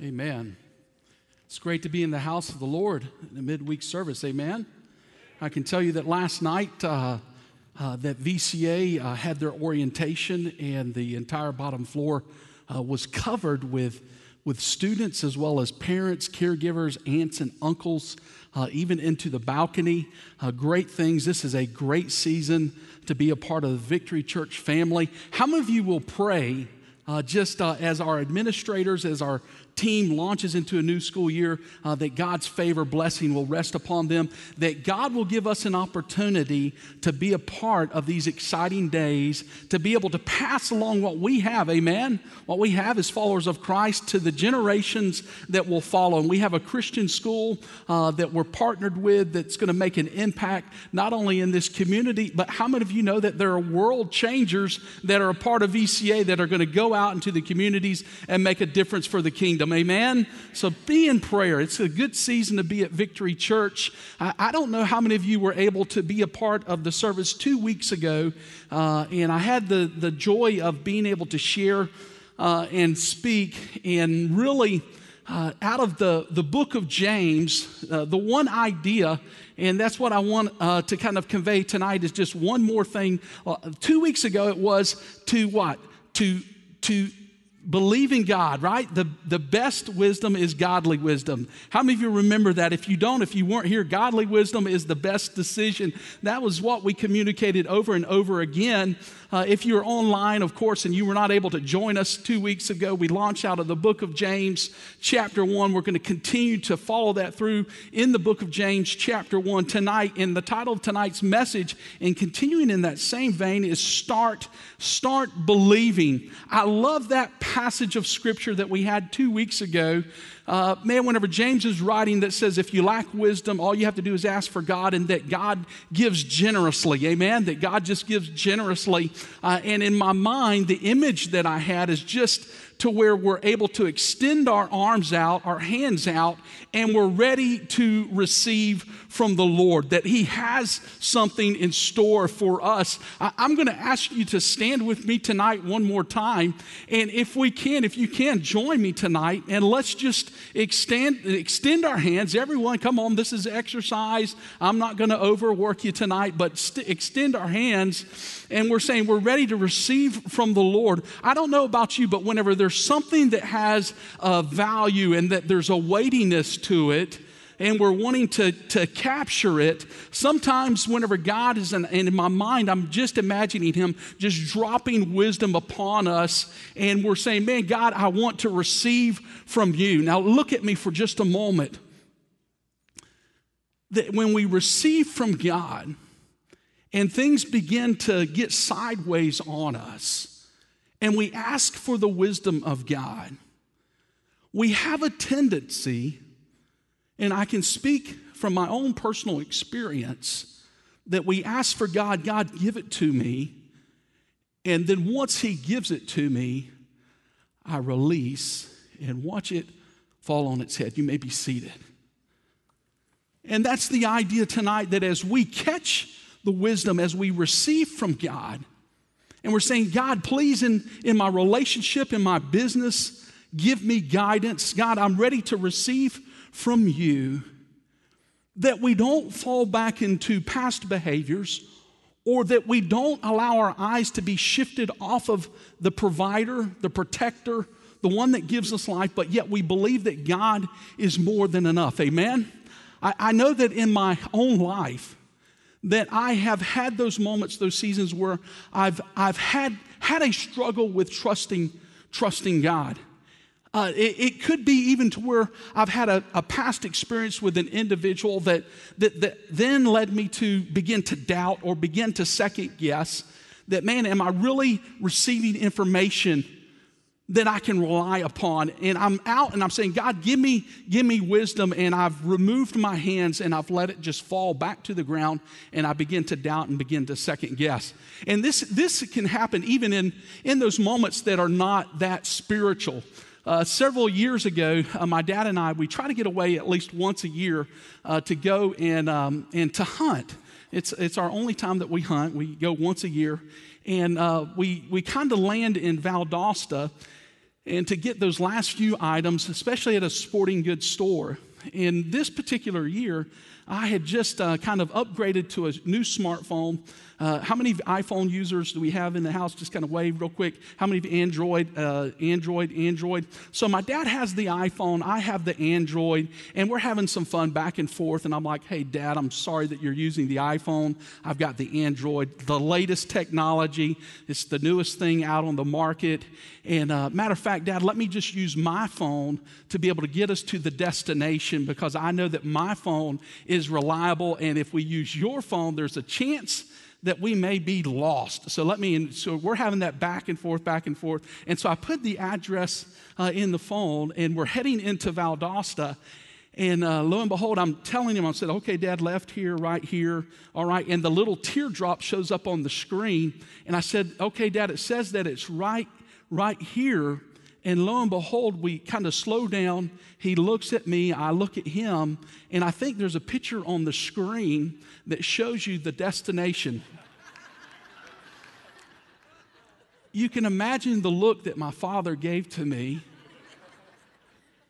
Amen. It's great to be in the house of the Lord in the midweek service. Amen. I can tell you that last night uh, uh, that VCA uh, had their orientation, and the entire bottom floor uh, was covered with with students as well as parents, caregivers, aunts, and uncles, uh, even into the balcony. Uh, great things. This is a great season to be a part of the Victory Church family. How many of you will pray? Uh, just uh, as our administrators, as our team launches into a new school year, uh, that God's favor, blessing will rest upon them, that God will give us an opportunity to be a part of these exciting days, to be able to pass along what we have, amen? What we have as followers of Christ to the generations that will follow. And we have a Christian school uh, that we're partnered with that's going to make an impact not only in this community, but how many of you know that there are world changers that are a part of VCA that are going to go out into the communities and make a difference for the kingdom. Amen? So be in prayer. It's a good season to be at Victory Church. I, I don't know how many of you were able to be a part of the service two weeks ago, uh, and I had the, the joy of being able to share uh, and speak and really. Uh, out of the, the book of James, uh, the one idea, and that's what I want uh, to kind of convey tonight, is just one more thing. Uh, two weeks ago, it was to what? To to believe in God, right? The, the best wisdom is godly wisdom. How many of you remember that? If you don't, if you weren't here, godly wisdom is the best decision. That was what we communicated over and over again uh, if you're online, of course, and you were not able to join us two weeks ago, we launched out of the book of James, chapter 1. We're going to continue to follow that through in the book of James, chapter 1 tonight. And the title of tonight's message, and continuing in that same vein, is Start, Start Believing. I love that passage of scripture that we had two weeks ago uh, man, whenever James is writing that says, if you lack wisdom, all you have to do is ask for God, and that God gives generously. Amen? That God just gives generously. Uh, and in my mind, the image that I had is just to where we're able to extend our arms out, our hands out, and we're ready to receive from the Lord, that He has something in store for us. I, am going to ask you to stand with me tonight one more time. And if we can, if you can, join me tonight and let's just extend, extend our hands. Everyone, come on, this is exercise. I'm not going to overwork you tonight, but st- extend our hands. And we're saying we're ready to receive from the Lord. I don't know about you, but whenever there's something that has a value and that there's a weightiness to it, and we're wanting to, to capture it. Sometimes, whenever God is in, in my mind, I'm just imagining Him just dropping wisdom upon us, and we're saying, Man, God, I want to receive from you. Now, look at me for just a moment. That when we receive from God and things begin to get sideways on us, and we ask for the wisdom of God, we have a tendency and I can speak from my own personal experience that we ask for God, God, give it to me. And then once He gives it to me, I release and watch it fall on its head. You may be seated. And that's the idea tonight that as we catch the wisdom, as we receive from God, and we're saying, God, please, in, in my relationship, in my business, give me guidance. God, I'm ready to receive from you that we don't fall back into past behaviors or that we don't allow our eyes to be shifted off of the provider, the protector, the one that gives us life, but yet we believe that God is more than enough. Amen? I, I know that in my own life, that I have had those moments, those seasons where I've, I've had, had a struggle with trusting, trusting God. Uh, it, it, could be even to where I've had a, a, past experience with an individual that, that, that then led me to begin to doubt or begin to second guess that, man, am I really receiving information that I can rely upon? And I'm out and I'm saying, God, give me, give me wisdom. And I've removed my hands and I've let it just fall back to the ground and I begin to doubt and begin to second guess. And this, this can happen even in, in those moments that are not that spiritual. Uh, several years ago, uh, my dad and I, we try to get away at least once a year uh, to go and, um, and to hunt. It's, it's our only time that we hunt. We go once a year. And uh, we, we kind of land in Valdosta. And to get those last few items, especially at a sporting goods store. In this particular year, I had just uh, kind of upgraded to a new smartphone. Uh, how many iPhone users do we have in the house? Just kind of wave real quick. How many Android, uh, Android, Android? So my dad has the iPhone, I have the Android, and we're having some fun back and forth. And I'm like, hey, dad, I'm sorry that you're using the iPhone. I've got the Android, the latest technology. It's the newest thing out on the market. And uh, matter of fact, dad, let me just use my phone to be able to get us to the destination because I know that my phone is reliable. And if we use your phone, there's a chance that we may be lost. So let me, and so we're having that back and forth, back and forth. And so I put the address uh, in the phone and we're heading into Valdosta. And uh, lo and behold, I'm telling him, I said, okay, dad, left here, right here, all right. And the little teardrop shows up on the screen. And I said, okay, dad, it says that it's right, right here. And lo and behold, we kind of slow down. He looks at me, I look at him, and I think there's a picture on the screen that shows you the destination. you can imagine the look that my father gave to me.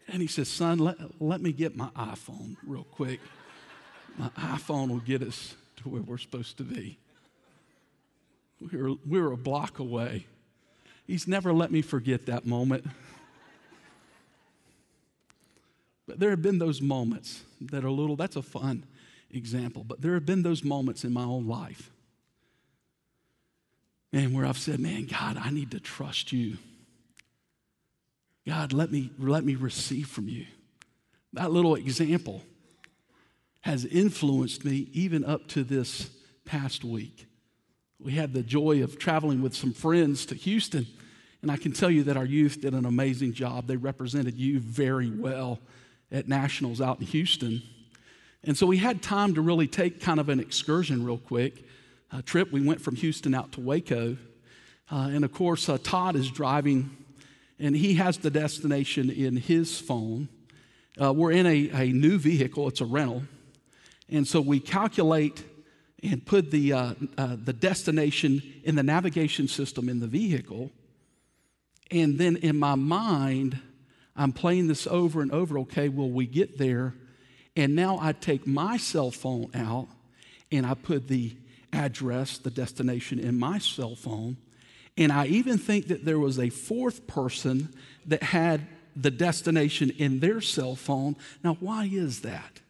And he says, Son, let, let me get my iPhone real quick. My iPhone will get us to where we're supposed to be. We were, we were a block away. He's never let me forget that moment. But there have been those moments that are little, that's a fun example, but there have been those moments in my own life. And where I've said, man, God, I need to trust you. God, let me, let me receive from you. That little example has influenced me even up to this past week. We had the joy of traveling with some friends to Houston and I can tell you that our youth did an amazing job. They represented you very well at Nationals out in Houston. And so we had time to really take kind of an excursion real quick. A trip, we went from Houston out to Waco. Uh, and of course, uh, Todd is driving, and he has the destination in his phone. Uh, we're in a, a new vehicle, it's a rental. And so we calculate and put the, uh, uh, the destination in the navigation system in the vehicle. And then in my mind, I'm playing this over and over. Okay, well, we get there. And now I take my cell phone out and I put the address, the destination in my cell phone. And I even think that there was a fourth person that had the destination in their cell phone. Now, why is that?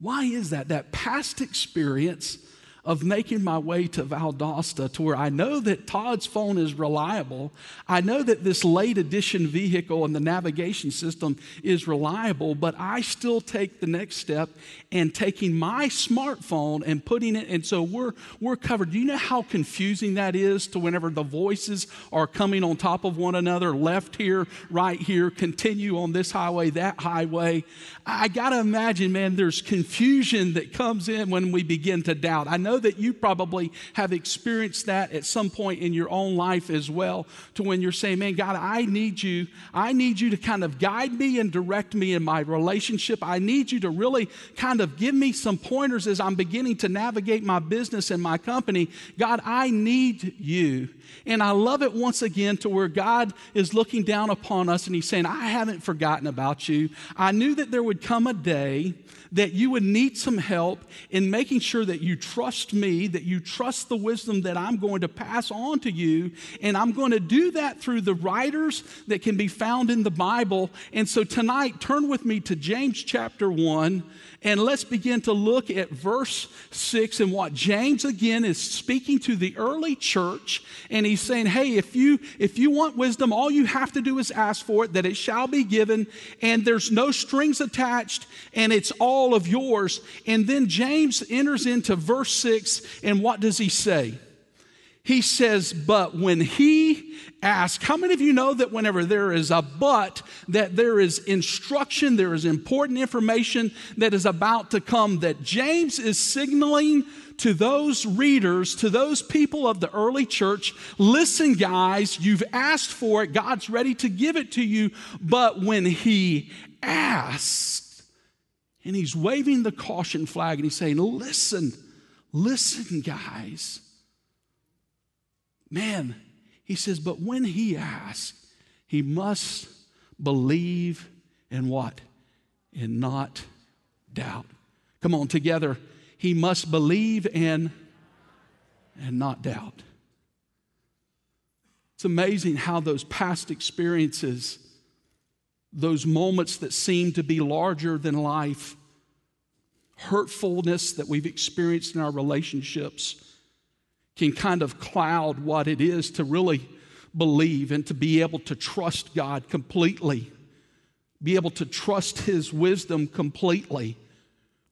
Why is that? That past experience of making my way to Valdosta to where I know that Todd's phone is reliable. I know that this late edition vehicle and the navigation system is reliable, but I still take the next step and taking my smartphone and putting it, and so we're, we're covered. Do you know how confusing that is to whenever the voices are coming on top of one another, left here, right here, continue on this highway, that highway? I got to imagine, man, there's confusion that comes in when we begin to doubt. I know that you probably have experienced that at some point in your own life as well, to when you're saying, man, God, I need you. I need you to kind of guide me and direct me in my relationship. I need you to really kind of give me some pointers as I'm beginning to navigate my business and my company. God, I need you. And I love it once again to where God is looking down upon us and He's saying, I haven't forgotten about you. I knew that there would come a day that you would need some help in making sure that you trust me, that you trust the wisdom that I'm going to pass on to you. And I'm going to do that through the writers that can be found in the Bible. And so tonight, turn with me to James chapter 1. And let's begin to look at verse 6 and what James again is speaking to the early church. And he's saying, Hey, if you if you want wisdom, all you have to do is ask for it, that it shall be given, and there's no strings attached, and it's all of yours. And then James enters into verse 6, and what does he say? He says, But when he asks, how many of you know that whenever there is a but, that there is instruction, there is important information that is about to come, that James is signaling to those readers, to those people of the early church, listen, guys, you've asked for it, God's ready to give it to you, but when he asked, and he's waving the caution flag and he's saying, Listen, listen, guys. Man, he says, but when he asks, He must believe in what? And not doubt. Come on, together. He must believe in and not doubt. It's amazing how those past experiences, those moments that seem to be larger than life, hurtfulness that we've experienced in our relationships, can kind of cloud what it is to really believe and to be able to trust God completely, be able to trust His wisdom completely,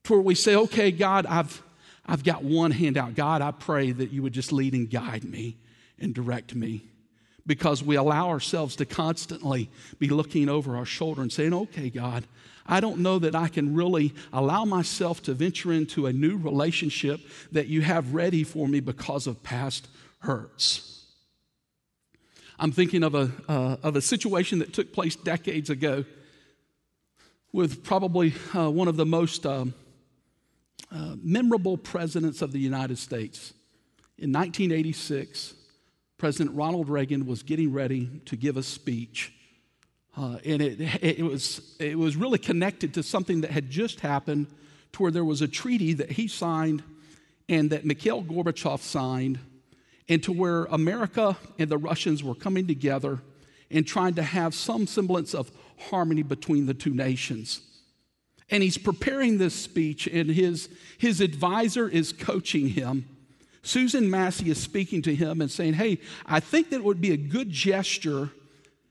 to where we say, okay, God, I've, I've got one hand out. God, I pray that you would just lead and guide me and direct me. Because we allow ourselves to constantly be looking over our shoulder and saying, okay, God, I don't know that I can really allow myself to venture into a new relationship that you have ready for me because of past hurts. I'm thinking of a, uh, of a situation that took place decades ago with probably uh, one of the most um, uh, memorable presidents of the United States. In 1986, President Ronald Reagan was getting ready to give a speech uh, and it, it, was, it was really connected to something that had just happened to where there was a treaty that he signed and that Mikhail Gorbachev signed, and to where America and the Russians were coming together and trying to have some semblance of harmony between the two nations. And he's preparing this speech, and his, his advisor is coaching him. Susan Massie is speaking to him and saying, Hey, I think that it would be a good gesture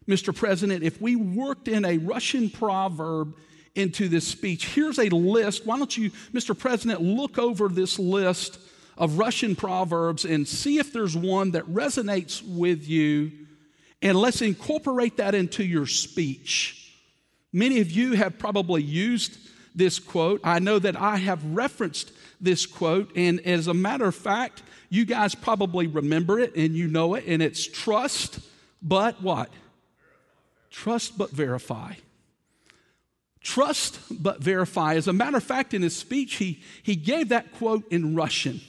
Mr. President, if we worked in a Russian proverb into this speech, here's a list. Why don't you, Mr. President, look over this list of Russian proverbs and see if there's one that resonates with you, and let's incorporate that into your speech. Many of you have probably used this quote. I know that I have referenced this quote, and as a matter of fact, you guys probably remember it and you know it, and it's trust, but what? Trust but verify. Trust but verify. As a matter of fact, in his speech, he, he gave that quote in Russian.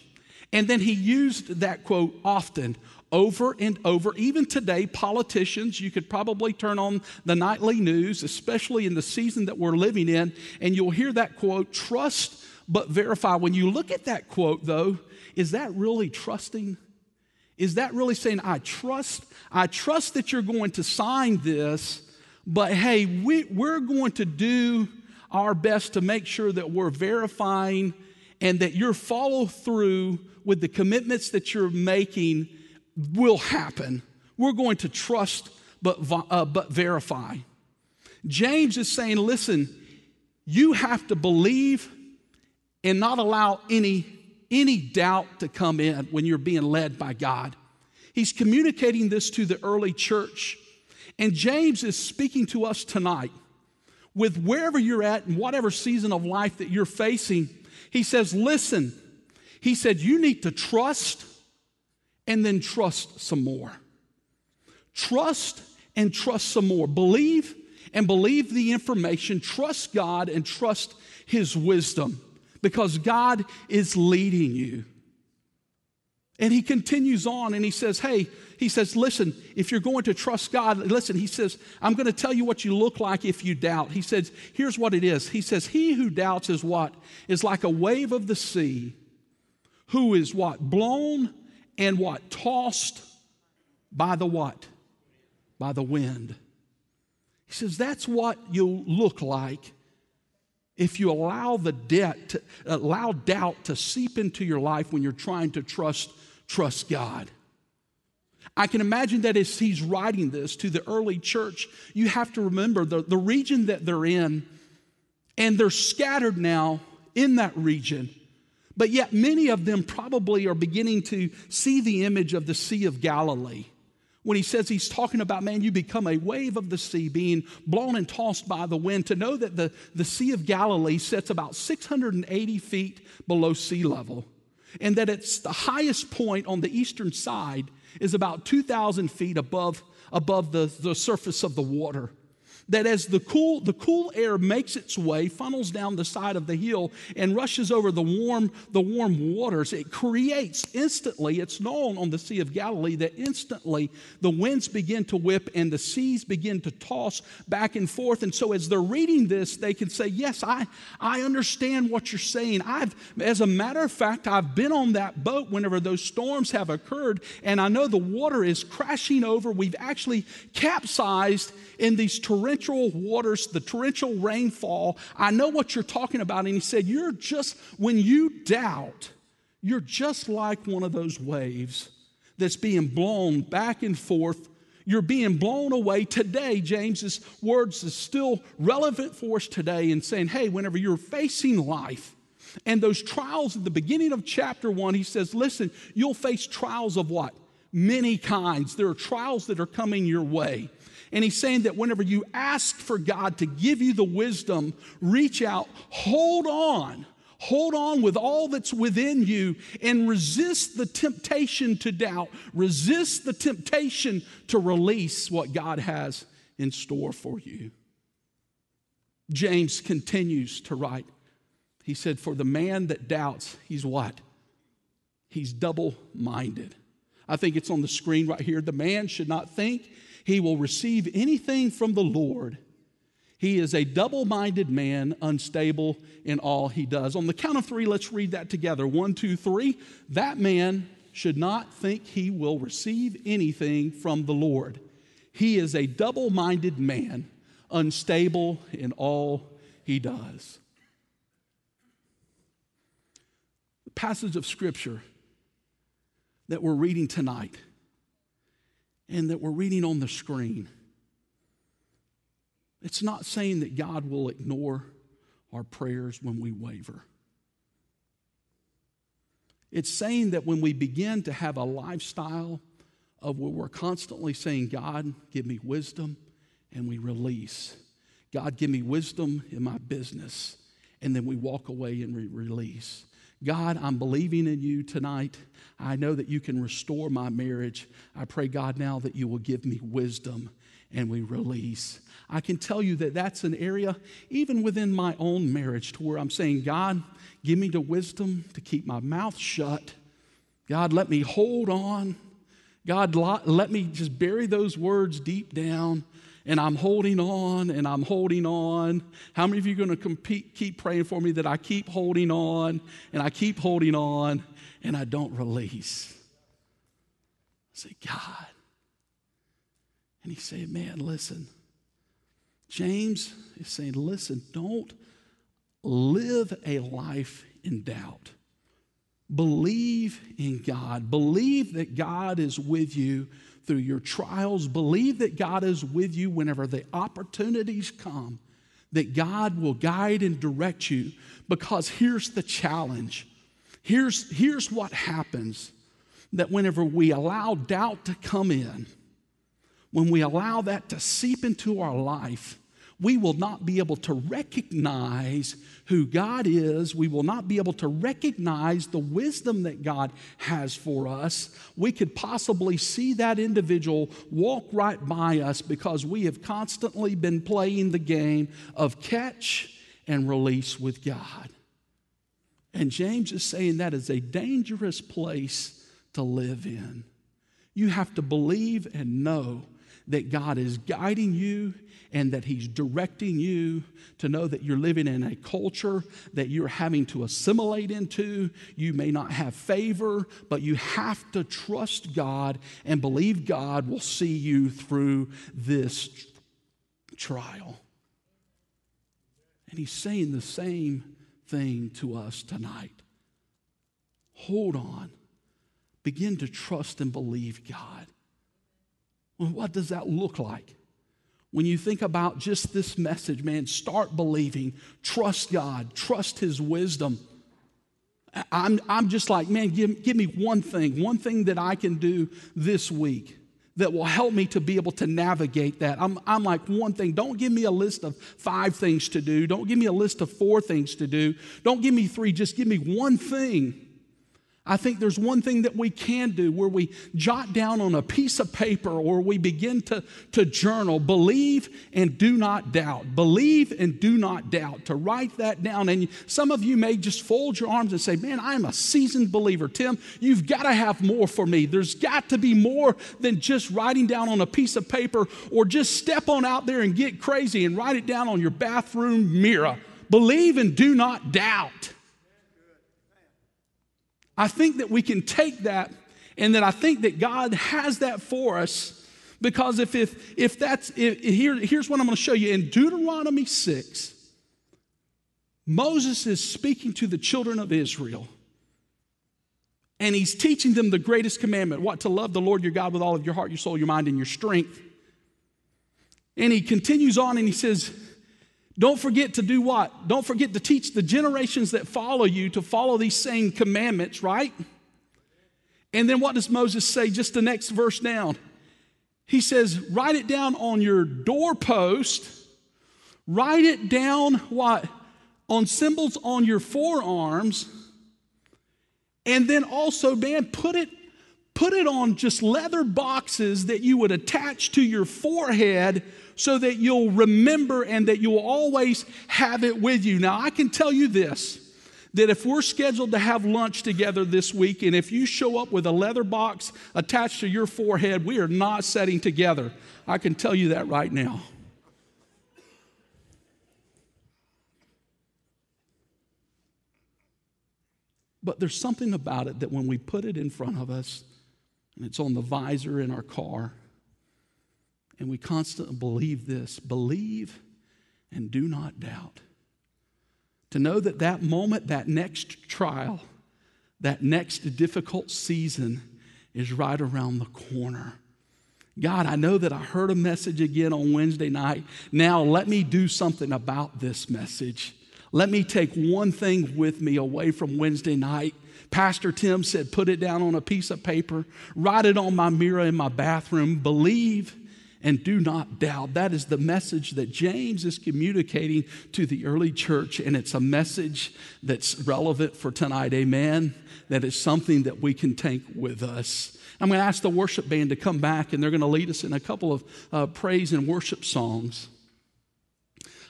And then he used that quote often, over and over. Even today, politicians, you could probably turn on the nightly news, especially in the season that we're living in, and you'll hear that quote trust but verify. When you look at that quote, though, is that really trusting? Is that really saying, I trust, I trust that you're going to sign this, but hey, we, we're going to do our best to make sure that we're verifying and that your follow through with the commitments that you're making will happen. We're going to trust but, uh, but verify. James is saying, listen, you have to believe and not allow any any doubt to come in when you're being led by God. He's communicating this to the early church. And James is speaking to us tonight with wherever you're at and whatever season of life that you're facing. He says, Listen, he said, you need to trust and then trust some more. Trust and trust some more. Believe and believe the information. Trust God and trust His wisdom because God is leading you. And he continues on and he says, Hey, he says, listen, if you're going to trust God, listen, he says, I'm going to tell you what you look like if you doubt. He says, Here's what it is. He says, He who doubts is what? Is like a wave of the sea who is what? Blown and what? Tossed by the what? By the wind. He says, That's what you'll look like if you allow the debt to, allow doubt to seep into your life when you're trying to trust trust god. I can imagine that as he's writing this to the early church you have to remember the, the region that they're in and they're scattered now in that region. But yet many of them probably are beginning to see the image of the sea of galilee when he says he's talking about, man, you become a wave of the sea being blown and tossed by the wind, to know that the, the Sea of Galilee sits about 680 feet below sea level, and that it's the highest point on the eastern side is about 2,000 feet above, above the, the surface of the water. That as the cool, the cool air makes its way, funnels down the side of the hill, and rushes over the warm, the warm waters, it creates instantly, it's known on the Sea of Galilee that instantly the winds begin to whip and the seas begin to toss back and forth. And so as they're reading this, they can say, Yes, I, I understand what you're saying. I've, as a matter of fact, I've been on that boat whenever those storms have occurred, and I know the water is crashing over. We've actually capsized in these torrential waters, the torrential rainfall. I know what you're talking about. And he said, You're just, when you doubt, you're just like one of those waves that's being blown back and forth. You're being blown away today. James's words is still relevant for us today in saying, hey, whenever you're facing life, and those trials at the beginning of chapter one, he says, listen, you'll face trials of what? Many kinds. There are trials that are coming your way. And he's saying that whenever you ask for God to give you the wisdom, reach out, hold on. Hold on with all that's within you and resist the temptation to doubt. Resist the temptation to release what God has in store for you. James continues to write. He said, For the man that doubts, he's what? He's double minded. I think it's on the screen right here. The man should not think he will receive anything from the Lord. He is a double minded man, unstable in all he does. On the count of three, let's read that together. One, two, three. That man should not think he will receive anything from the Lord. He is a double minded man, unstable in all he does. The passage of Scripture that we're reading tonight and that we're reading on the screen. It's not saying that God will ignore our prayers when we waver. It's saying that when we begin to have a lifestyle of where we're constantly saying, God, give me wisdom, and we release. God, give me wisdom in my business. And then we walk away and we release. God, I'm believing in you tonight. I know that you can restore my marriage. I pray, God, now that you will give me wisdom and we release. I can tell you that that's an area, even within my own marriage, to where I'm saying, God, give me the wisdom to keep my mouth shut. God, let me hold on. God, let me just bury those words deep down and I'm holding on and I'm holding on. How many of you are going to compete, keep praying for me that I keep holding on and I keep holding on and I don't release? I say, God. And he said, Man, listen. James is saying, Listen, don't live a life in doubt. Believe in God. Believe that God is with you through your trials. Believe that God is with you whenever the opportunities come, that God will guide and direct you. Because here's the challenge here's, here's what happens that whenever we allow doubt to come in, when we allow that to seep into our life, we will not be able to recognize who God is. We will not be able to recognize the wisdom that God has for us. We could possibly see that individual walk right by us because we have constantly been playing the game of catch and release with God. And James is saying that is a dangerous place to live in. You have to believe and know that God is guiding you and that He's directing you to know that you're living in a culture that you're having to assimilate into. You may not have favor, but you have to trust God and believe God will see you through this trial. And He's saying the same thing to us tonight. Hold on. Begin to trust and believe God. Well, what does that look like? When you think about just this message, man, start believing, trust God, trust His wisdom. I'm, I'm just like, man, give, give me one thing, one thing that I can do this week that will help me to be able to navigate that. I'm, I'm like, one thing, don't give me a list of five things to do. Don't give me a list of four things to do. Don't give me three, just give me one thing I think there's one thing that we can do where we jot down on a piece of paper or we begin to, to journal believe and do not doubt. Believe and do not doubt. To write that down. And some of you may just fold your arms and say, Man, I'm a seasoned believer. Tim, you've got to have more for me. There's got to be more than just writing down on a piece of paper or just step on out there and get crazy and write it down on your bathroom mirror. Believe and do not doubt. I think that we can take that and that I think that God has that for us because if, if, if that's, if, here, here's what I'm going to show you. In Deuteronomy 6, Moses is speaking to the children of Israel and he's teaching them the greatest commandment what to love the Lord your God with all of your heart, your soul, your mind, and your strength. And he continues on and he says, don't forget to do what? Don't forget to teach the generations that follow you to follow these same commandments, right? And then what does Moses say just the next verse down? He says, write it down on your doorpost, write it down what? On symbols on your forearms, and then also, man, put it put it on just leather boxes that you would attach to your forehead so that you'll remember and that you'll always have it with you. Now, I can tell you this that if we're scheduled to have lunch together this week, and if you show up with a leather box attached to your forehead, we are not sitting together. I can tell you that right now. But there's something about it that when we put it in front of us, and it's on the visor in our car. And we constantly believe this believe and do not doubt. To know that that moment, that next trial, that next difficult season is right around the corner. God, I know that I heard a message again on Wednesday night. Now let me do something about this message. Let me take one thing with me away from Wednesday night Pastor Tim said, put it down on a piece of paper, write it on my mirror in my bathroom, believe and do not doubt. That is the message that James is communicating to the early church, and it's a message that's relevant for tonight. Amen. That is something that we can take with us. I'm going to ask the worship band to come back, and they're going to lead us in a couple of uh, praise and worship songs.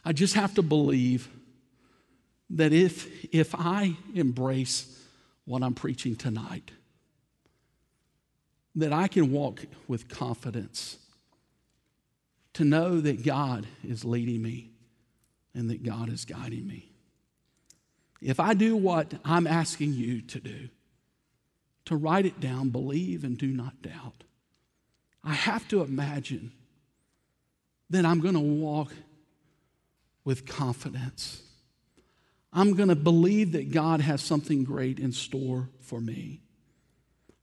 I just have to believe that if, if I embrace what I'm preaching tonight. That I can walk with confidence to know that God is leading me and that God is guiding me. If I do what I'm asking you to do, to write it down, believe, and do not doubt, I have to imagine that I'm going to walk with confidence I'm going to believe that God has something great in store for me.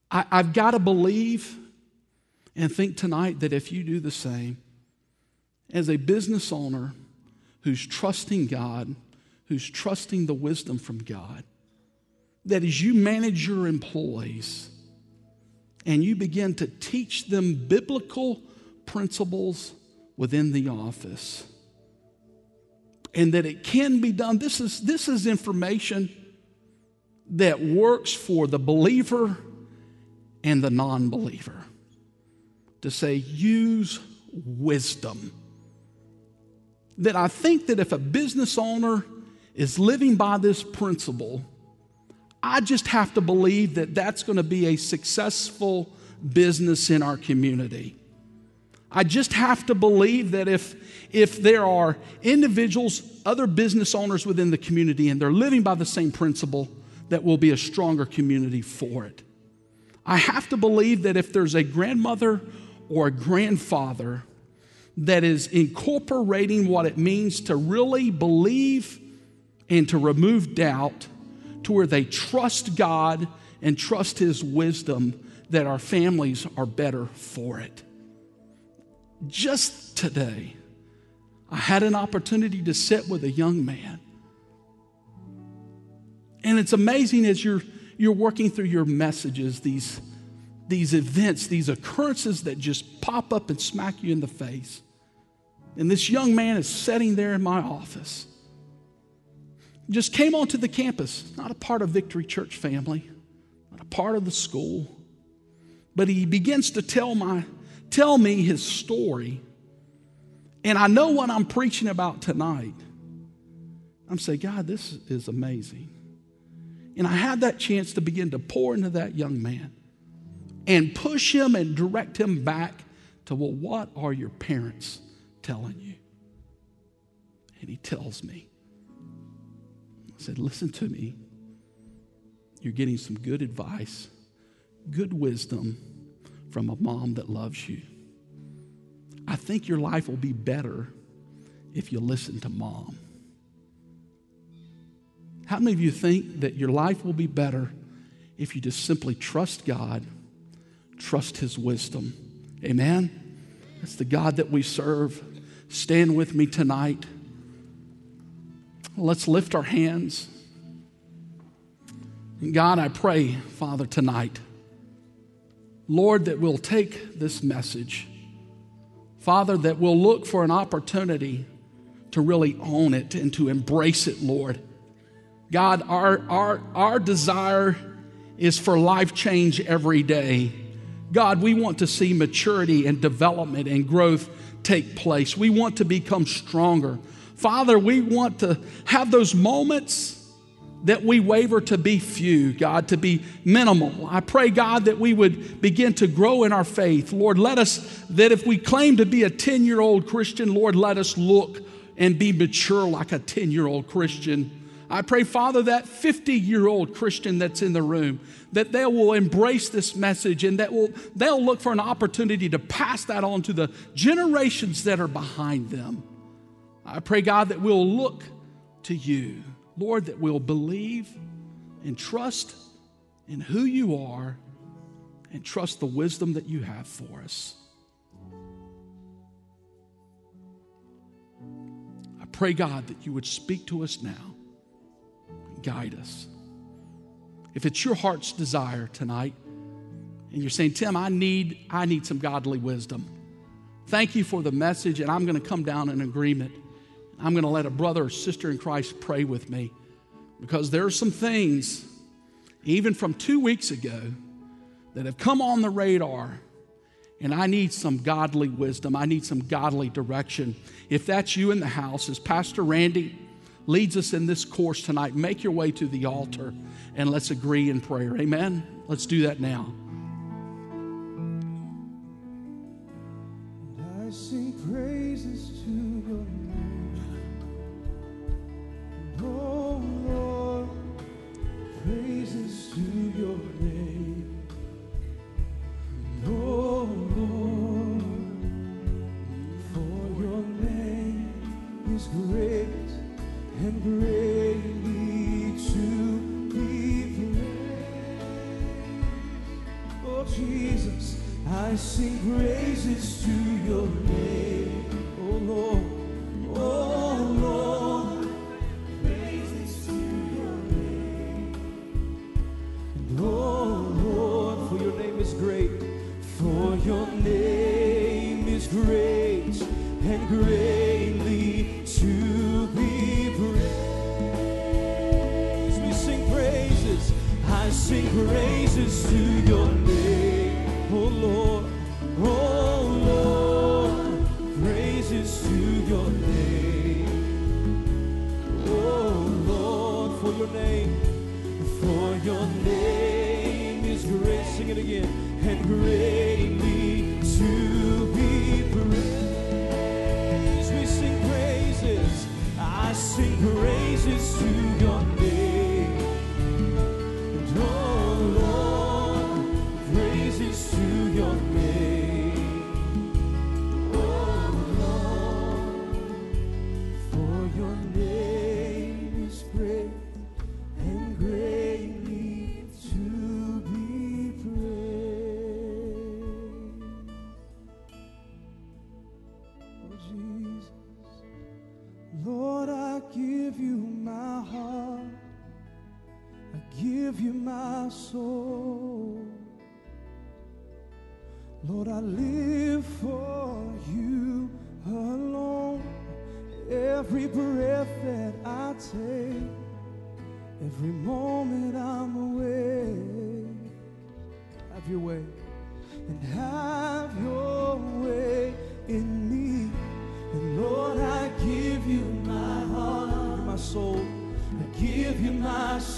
I, have got to believe and think tonight that if you do the same, as a business owner who's trusting God, who's trusting the wisdom from God, that as you manage your employees and you begin to teach them biblical principles within the office, and that it can be done. This is, this is information that works for the believer and the non believer. To say, use wisdom. That I think that if a business owner is living by this principle, I just have to believe that that's going to be a successful business in our community. I just have to believe that if, if there are individuals, other business owners within the community, and they're living by the same principle, that will be a stronger community for it. I have to believe that if there's a grandmother or a grandfather that is incorporating what it means to really believe and to remove doubt, to where they trust God and trust His wisdom, that our families are better for it. Just today, I had an opportunity to sit with a young man. And it's amazing as you're, you're working through your messages, these, these events, these occurrences that just pop up and smack you in the face. And this young man is sitting there in my office. Just came onto the campus, not a part of Victory Church family, not a part of the school. But he begins to tell, my, tell me his story. And I know what I'm preaching about tonight. I'm saying, God, this is amazing. And I had that chance to begin to pour into that young man and push him and direct him back to, well, what are your parents telling you? And he tells me, I said, listen to me. You're getting some good advice, good wisdom from a mom that loves you. I think your life will be better if you listen to mom. How many of you think that your life will be better if you just simply trust God, trust His wisdom? Amen? That's the God that we serve. Stand with me tonight. Let's lift our hands. And God, I pray, Father, tonight, Lord, that we'll take this message. Father, that we'll look for an opportunity to really own it and to embrace it, Lord. God, our, our, our desire is for life change every day. God, we want to see maturity and development and growth take place. We want to become stronger. Father, we want to have those moments that we waver to be few, God, to be minimal. I pray, God, that we would begin to grow in our faith. Lord, let us, that if we claim to be a 10 year old Christian, Lord, let us look and be mature like a 10 year old Christian. I pray, Father, that 50 year old Christian that's in the room, that they will embrace this message and that will, they'll look for an opportunity to pass that on to the generations that are behind them. I pray, God, that we'll look to you, Lord, that we'll believe and trust in who you are and trust the wisdom that you have for us. I pray, God, that you would speak to us now guide us. If it's your heart's desire tonight, and you're saying, Tim, I need, I need some godly wisdom. Thank you for the message, and I'm going to come down in agreement. I'm going to let a brother or sister in Christ pray with me because there are some things, even from two weeks ago, that have come on the radar, and I need some godly wisdom. I need some godly direction. If that's you in the house, as Pastor Randy leads us in this course tonight, make your way to the altar and let's agree in prayer. Amen? Let's do that now.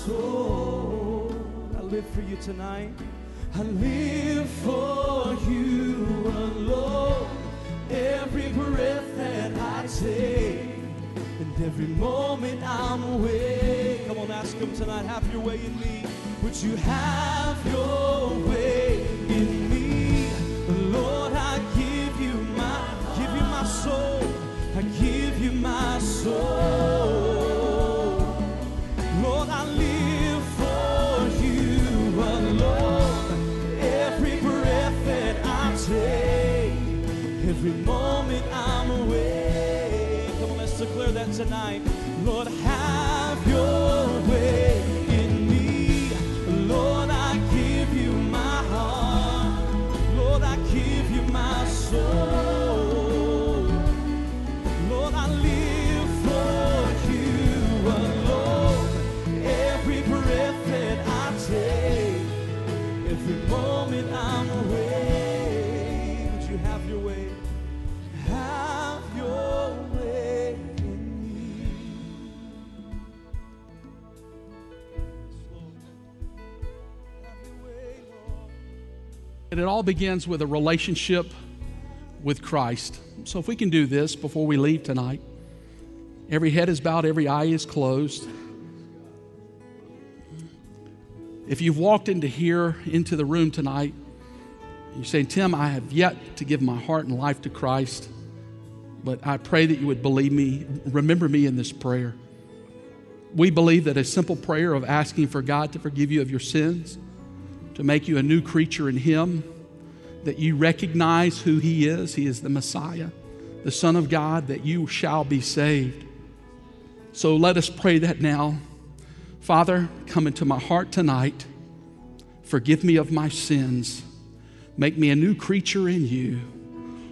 Soul. I live for you tonight. I live for you alone. Every breath that I take and every moment I'm awake. Come on, ask him tonight. Have your way in me. Would you have your way tonight. Lord, have It all begins with a relationship with Christ. So if we can do this before we leave tonight, every head is bowed, every eye is closed. If you've walked into here, into the room tonight, you say, Tim, I have yet to give my heart and life to Christ, but I pray that you would believe me, remember me in this prayer. We believe that a simple prayer of asking for God to forgive you of your sins, to make you a new creature in Him, that you recognize who He is. He is the Messiah, the Son of God, that you shall be saved. So let us pray that now. Father, come into my heart tonight. Forgive me of my sins. Make me a new creature in you.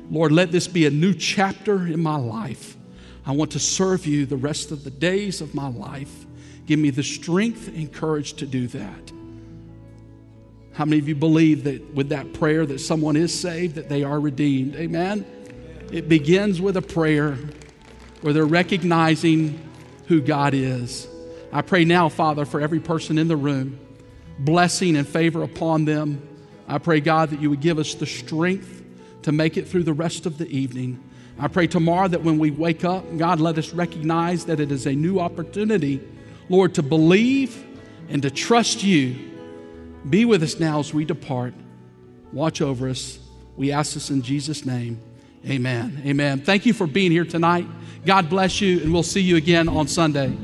Lord, let this be a new chapter in my life. I want to serve you the rest of the days of my life. Give me the strength and courage to do that. How many of you believe that with that prayer that someone is saved, that they are redeemed? Amen. It begins with a prayer where they're recognizing who God is. I pray now, Father, for every person in the room, blessing and favor upon them. I pray, God, that you would give us the strength to make it through the rest of the evening. I pray tomorrow that when we wake up, God, let us recognize that it is a new opportunity, Lord, to believe and to trust you. Be with us now as we depart. Watch over us. We ask this in Jesus' name. Amen. Amen. Thank you for being here tonight. God bless you, and we'll see you again on Sunday.